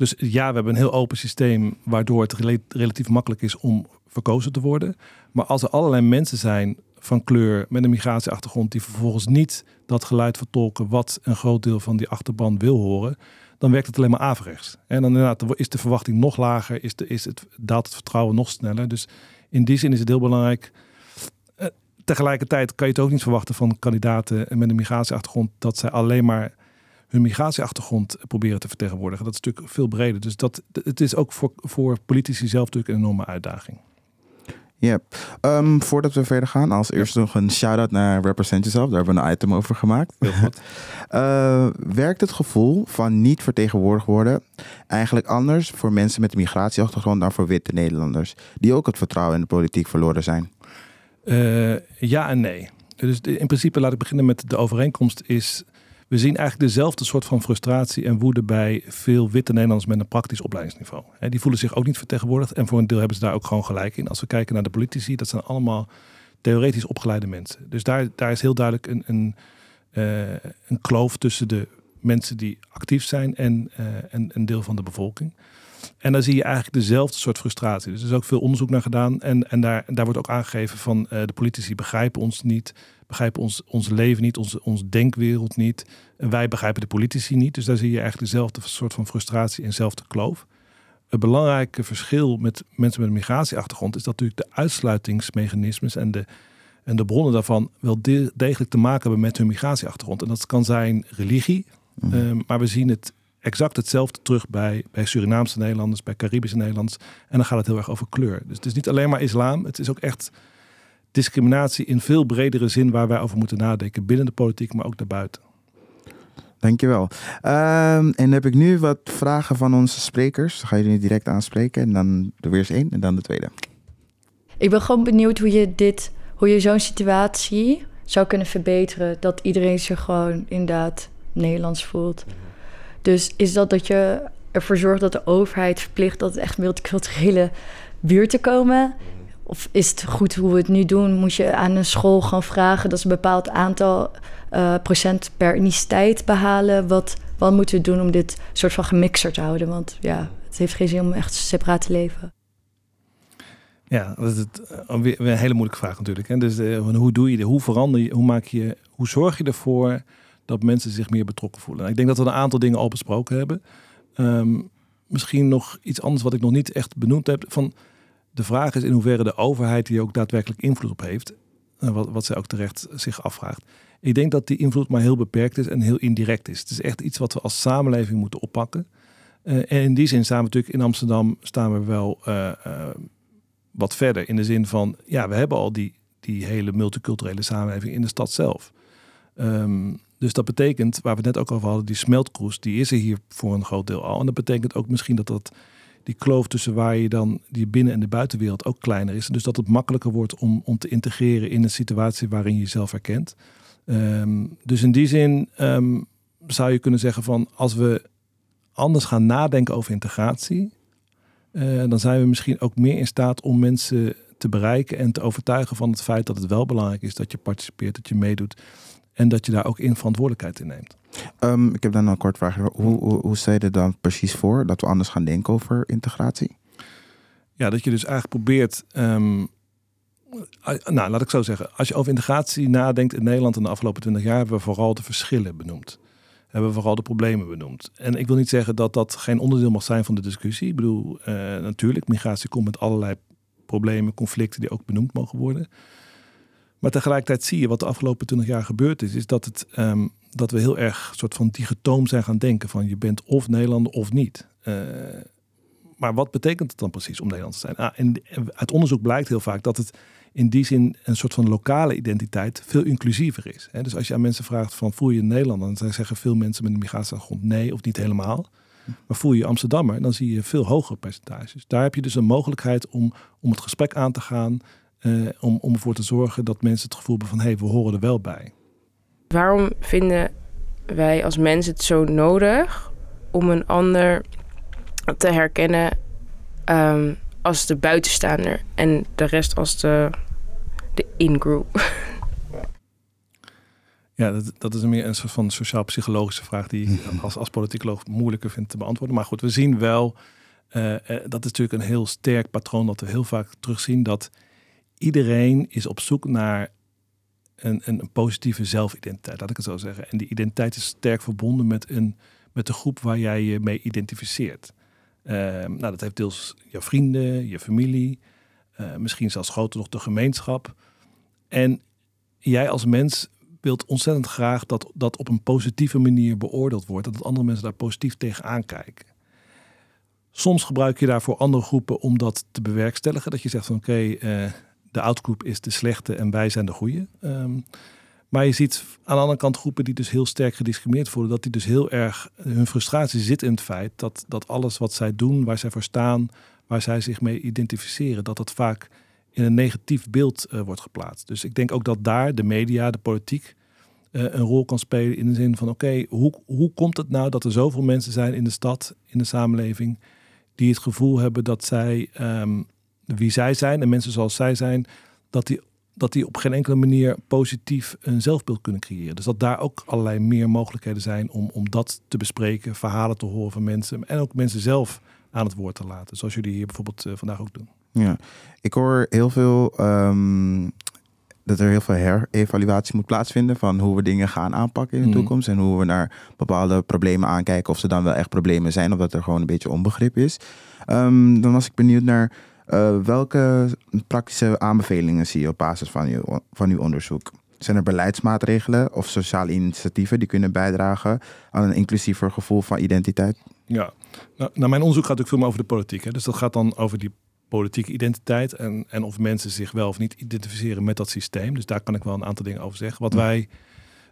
dus ja, we hebben een heel open systeem waardoor het rela- relatief makkelijk is om verkozen te worden. Maar als er allerlei mensen zijn van kleur met een migratieachtergrond die vervolgens niet dat geluid vertolken wat een groot deel van die achterban wil horen, dan werkt het alleen maar averechts. En dan inderdaad is de verwachting nog lager, is, de, is het, daalt het vertrouwen nog sneller. Dus in die zin is het heel belangrijk. Eh, Tegelijkertijd kan je het ook niet verwachten van kandidaten met een migratieachtergrond dat zij alleen maar hun migratieachtergrond proberen te vertegenwoordigen. Dat is natuurlijk veel breder. Dus dat, het is ook voor, voor politici zelf natuurlijk een enorme uitdaging. Ja, Ehm, voordat we verder gaan, als eerste nog een shout-out naar Represent Yourself. Daar hebben we een item over gemaakt. Heel goed. <laughs> Eh, werkt het gevoel van niet vertegenwoordigd worden eigenlijk anders voor mensen met een migratieachtergrond dan voor witte Nederlanders, die ook het vertrouwen in de politiek verloren zijn? Eh, ja en nee. Dus in principe laat ik beginnen met de overeenkomst is... We zien eigenlijk dezelfde soort van frustratie en woede bij veel witte Nederlanders met een praktisch opleidingsniveau. Die voelen zich ook niet vertegenwoordigd en voor een deel hebben ze daar ook gewoon gelijk in. Als we kijken naar de politici, dat zijn allemaal theoretisch opgeleide mensen. Dus daar, daar is heel duidelijk een, een, eh, een kloof tussen de mensen die actief zijn en, eh, en een deel van de bevolking. En daar zie je eigenlijk dezelfde soort frustratie. Dus er is ook veel onderzoek naar gedaan. En, en daar, daar wordt ook aangegeven van eh, de politici begrijpen ons niet, begrijpen ons, ons leven niet, onze, onze denkwereld niet. En wij begrijpen de politici niet. Dus daar zie je eigenlijk dezelfde soort van frustratie en dezelfde kloof. Het belangrijke verschil met mensen met een migratieachtergrond is dat natuurlijk de uitsluitingsmechanismes en de, en de bronnen daarvan wel de- degelijk te maken hebben met hun migratieachtergrond. En dat kan zijn religie, Mhm. eh, maar we zien het exact hetzelfde terug bij, bij Surinaamse Nederlanders, bij Caribische Nederlanders. En dan gaat het heel erg over kleur. Dus het is niet alleen maar islam, het is ook echt discriminatie in veel bredere zin waar wij over moeten nadenken. Binnen de politiek, maar ook daarbuiten. Dankjewel. Ehm en dan heb ik nu wat vragen van onze sprekers. Dan ga je nu direct aanspreken. En dan de weer eens één en dan de tweede. Ik ben gewoon benieuwd hoe je dit, hoe je zo'n situatie zou kunnen verbeteren. Dat iedereen zich gewoon inderdaad Nederlands voelt. Dus is dat dat je ervoor zorgt dat de overheid verplicht dat het echt multiculturele buurten komen? Of is het goed hoe we het nu doen? Moet je aan een school gaan vragen dat ze een bepaald aantal eh, procent per etniciteit behalen? Wat, wat moeten we doen om dit soort van gemixerd te houden? Want ja, het heeft geen zin om echt separaat te leven. Ja, dat is eh, weer, een hele moeilijke vraag natuurlijk. Hè? Dus eh, hoe doe je dit? Hoe verander je? Hoe maak je? Hoe zorg je ervoor dat mensen zich meer betrokken voelen? Nou, ik denk dat we een aantal dingen al besproken hebben. Ehm, misschien nog iets anders wat ik nog niet echt benoemd heb. Van de vraag is in hoeverre de overheid hier ook daadwerkelijk invloed op heeft. En wat, wat zij ook terecht zich afvraagt. Ik denk dat die invloed maar heel beperkt is en heel indirect is. Het is echt iets wat we als samenleving moeten oppakken. Eh, en in die zin staan we natuurlijk in Amsterdam staan we wel eh, eh, wat verder. In de zin van, ja, we hebben al die, die hele multiculturele samenleving in de stad zelf. Ehm, dus dat betekent, waar we het net ook over hadden, die smeltkroes, die is er hier voor een groot deel al. En dat betekent ook misschien dat dat die kloof tussen waar je dan die binnen- en de buitenwereld ook kleiner is. Dus dat het makkelijker wordt om, om te integreren in een situatie waarin je jezelf herkent. Ehm, dus in die zin ehm, zou je kunnen zeggen van als we anders gaan nadenken over integratie, eh, dan zijn we misschien ook meer in staat om mensen te bereiken en te overtuigen van het feit dat het wel belangrijk is dat je participeert, dat je meedoet en dat je daar ook in verantwoordelijkheid in neemt. Ehm, ik heb dan een kort vraag. Hoe, hoe, hoe je er dan precies voor dat we anders gaan denken over integratie? Ja, dat je dus eigenlijk probeert. ehm, nou, laat ik zo zeggen. Als je over integratie nadenkt in Nederland in de afgelopen twintig jaar, hebben we vooral de verschillen benoemd. Hebben we vooral de problemen benoemd. En ik wil niet zeggen dat dat geen onderdeel mag zijn van de discussie. Ik bedoel, eh, natuurlijk, migratie komt met allerlei problemen, conflicten die ook benoemd mogen worden. Maar tegelijkertijd zie je wat de afgelopen twintig jaar gebeurd is, is dat, het, ehm, dat we heel erg soort van dichotoom zijn gaan denken van je bent of Nederlander of niet. Eh, maar wat betekent het dan precies om Nederlands te zijn? Ah, uit onderzoek blijkt heel vaak dat het in die zin een soort van lokale identiteit veel inclusiever is. Hè? Dus als je aan mensen vraagt van voel je je Nederlander, dan zeggen veel mensen met een migratieachtergrond nee of niet helemaal. Maar voel je je Amsterdammer, dan zie je veel hogere percentages. Daar heb je dus een mogelijkheid om, om het gesprek aan te gaan, eh, om, om ervoor te zorgen dat mensen het gevoel hebben van hé, hey, we horen er wel bij. Waarom vinden wij als mensen het zo nodig om een ander te herkennen ehm, als de buitenstaander en de rest als de, de in-group? <laughs> Ja, dat, dat is meer een soort van sociaal-psychologische vraag die ik als, als politicoloog moeilijker vind te beantwoorden. Maar goed, we zien wel, eh, eh, dat is natuurlijk een heel sterk patroon dat we heel vaak terugzien, dat iedereen is op zoek naar een, een, positieve zelfidentiteit, laat ik het zo zeggen. En die identiteit is sterk verbonden met, een, met de groep waar jij je mee identificeert. Eh, nou, dat heeft deels je vrienden, je familie, eh, misschien zelfs groter nog de gemeenschap. En jij als mens wilt ontzettend graag dat dat op een positieve manier beoordeeld wordt. Dat andere mensen daar positief tegenaan kijken. Soms gebruik je daarvoor andere groepen om dat te bewerkstelligen. Dat je zegt van oké, eh, de outgroep is de slechte en wij zijn de goede. Ehm, maar je ziet aan de andere kant groepen die dus heel sterk gediscrimineerd voelen. Dat die dus heel erg, hun frustratie zit in het feit dat, dat alles wat zij doen, waar zij voor staan, waar zij zich mee identificeren, dat dat vaak in een negatief beeld eh, wordt geplaatst. Dus ik denk ook dat daar de media, de politiek, eh, een rol kan spelen in de zin van: oké, hoe, hoe komt het nou dat er zoveel mensen zijn in de stad, in de samenleving, die het gevoel hebben dat zij, ehm, wie zij zijn en mensen zoals zij zijn, dat die, dat die op geen enkele manier positief een zelfbeeld kunnen creëren. Dus dat daar ook allerlei meer mogelijkheden zijn om, om dat te bespreken, verhalen te horen van mensen en ook mensen zelf aan het woord te laten, zoals jullie hier bijvoorbeeld eh, vandaag ook doen. Ja, ik hoor heel veel ehm, dat er heel veel herevaluatie moet plaatsvinden van hoe we dingen gaan aanpakken in de Mhm. toekomst. En hoe we naar bepaalde problemen aankijken. Of ze dan wel echt problemen zijn of dat er gewoon een beetje onbegrip is. Ehm, dan was ik benieuwd naar eh, welke praktische aanbevelingen zie je op basis van, je, van uw onderzoek? Zijn er beleidsmaatregelen of sociale initiatieven die kunnen bijdragen aan een inclusiever gevoel van identiteit? Ja, nou, nou, mijn onderzoek gaat natuurlijk veel meer over de politiek. Hè? Dus dat gaat dan over die politieke identiteit en, en of mensen zich wel of niet identificeren met dat systeem. Dus daar kan ik wel een aantal dingen over zeggen. Wat wij,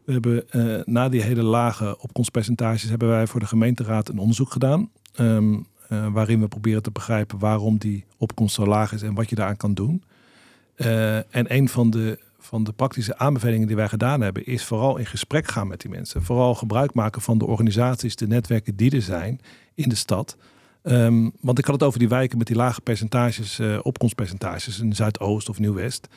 we hebben eh, na die hele lage opkomstpercentages, hebben wij voor de gemeenteraad een onderzoek gedaan. ehm, eh, waarin we proberen te begrijpen waarom die opkomst zo laag is en wat je daaraan kan doen. Eh, en een van de, van de praktische aanbevelingen die wij gedaan hebben, is vooral in gesprek gaan met die mensen. Vooral gebruik maken van de organisaties, de netwerken die er zijn in de stad. Ehm, want ik had het over die wijken met die lage percentages, eh, opkomstpercentages in Zuidoost of Nieuw-West.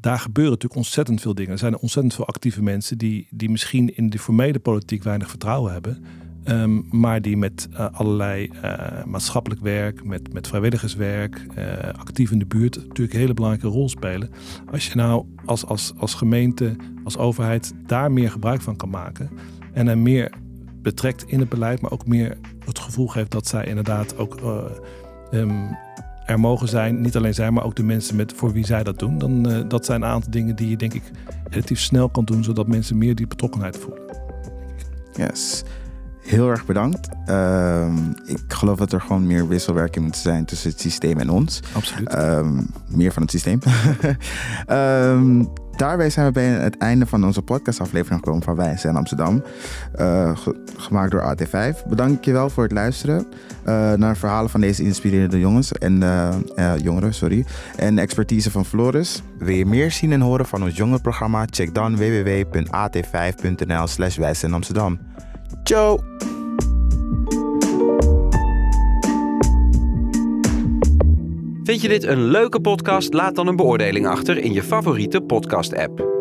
Daar gebeuren natuurlijk ontzettend veel dingen. Er zijn ontzettend veel actieve mensen die, die misschien in de formele politiek weinig vertrouwen hebben. Ehm, maar die met eh, allerlei eh, maatschappelijk werk, met, met vrijwilligerswerk, eh, actief in de buurt natuurlijk een hele belangrijke rol spelen. Als je nou als, als, als gemeente, als overheid daar meer gebruik van kan maken en er meer betrekt in het beleid, maar ook meer het gevoel geeft dat zij inderdaad ook eh, ehm, er mogen zijn. Niet alleen zij, maar ook de mensen met, voor wie zij dat doen. Dan, dat zijn een aantal dingen die je denk ik relatief snel kan doen, zodat mensen meer die betrokkenheid voelen. Yes. Heel erg bedankt. Ehm, ik geloof dat er gewoon meer wisselwerking moet zijn tussen het systeem en ons. Absoluut. Ehm, meer van het systeem. <laughs> Ehm, daarbij zijn we bij het einde van onze podcastaflevering gekomen van Wij zijn Amsterdam. Eh, ge- gemaakt door AT5. Bedankt je wel voor het luisteren eh, naar verhalen van deze inspirerende jongens en eh, jongeren, sorry. En de expertise van Floris. Wil je meer zien en horen van ons jongerenprogramma? Check dan www.at5.nl slash Wij zijn Amsterdam. Vind je dit een leuke podcast? Laat dan een beoordeling achter in je favoriete podcast-app.